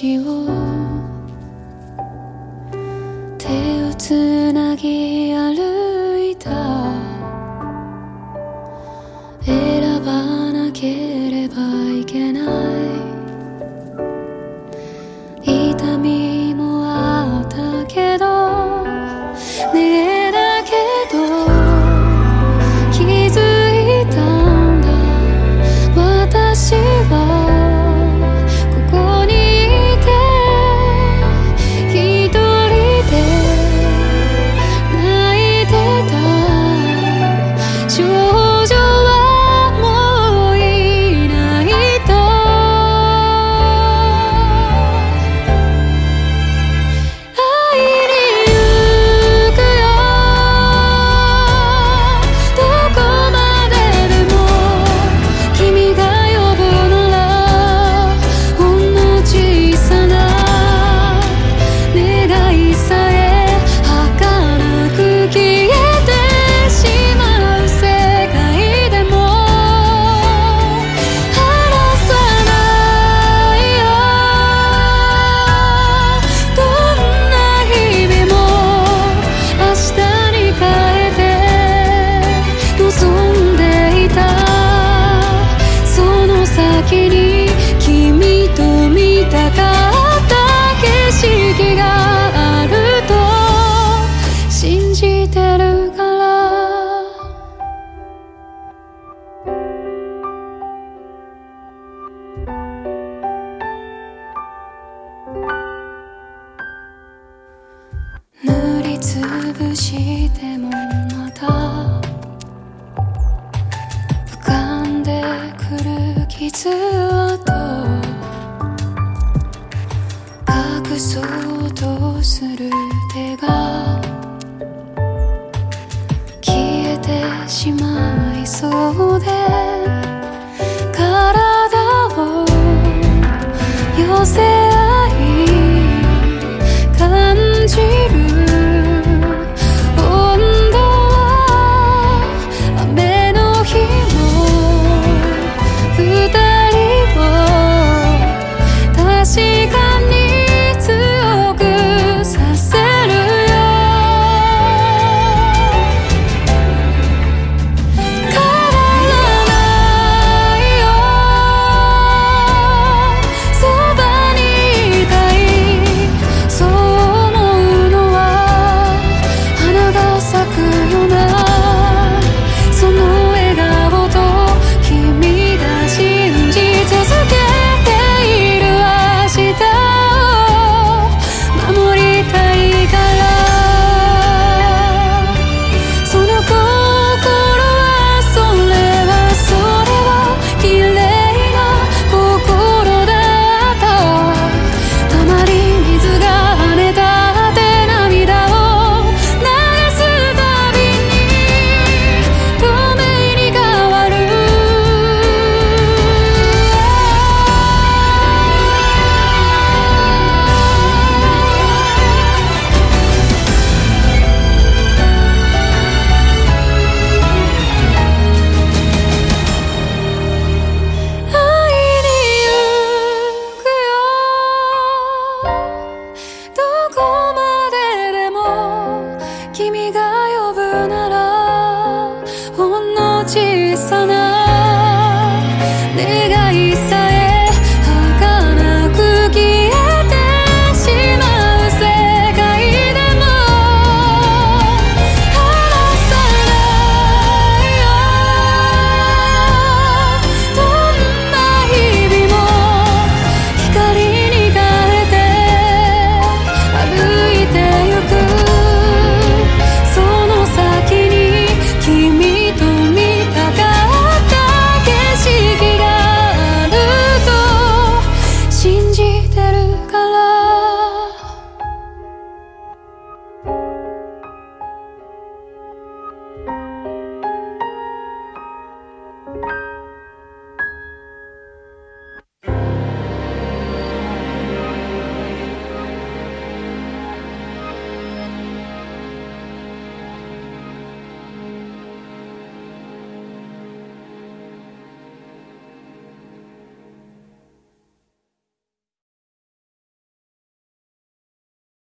を手をつなぎ歩潰してもまた浮かんでくる傷跡隠そうとする手が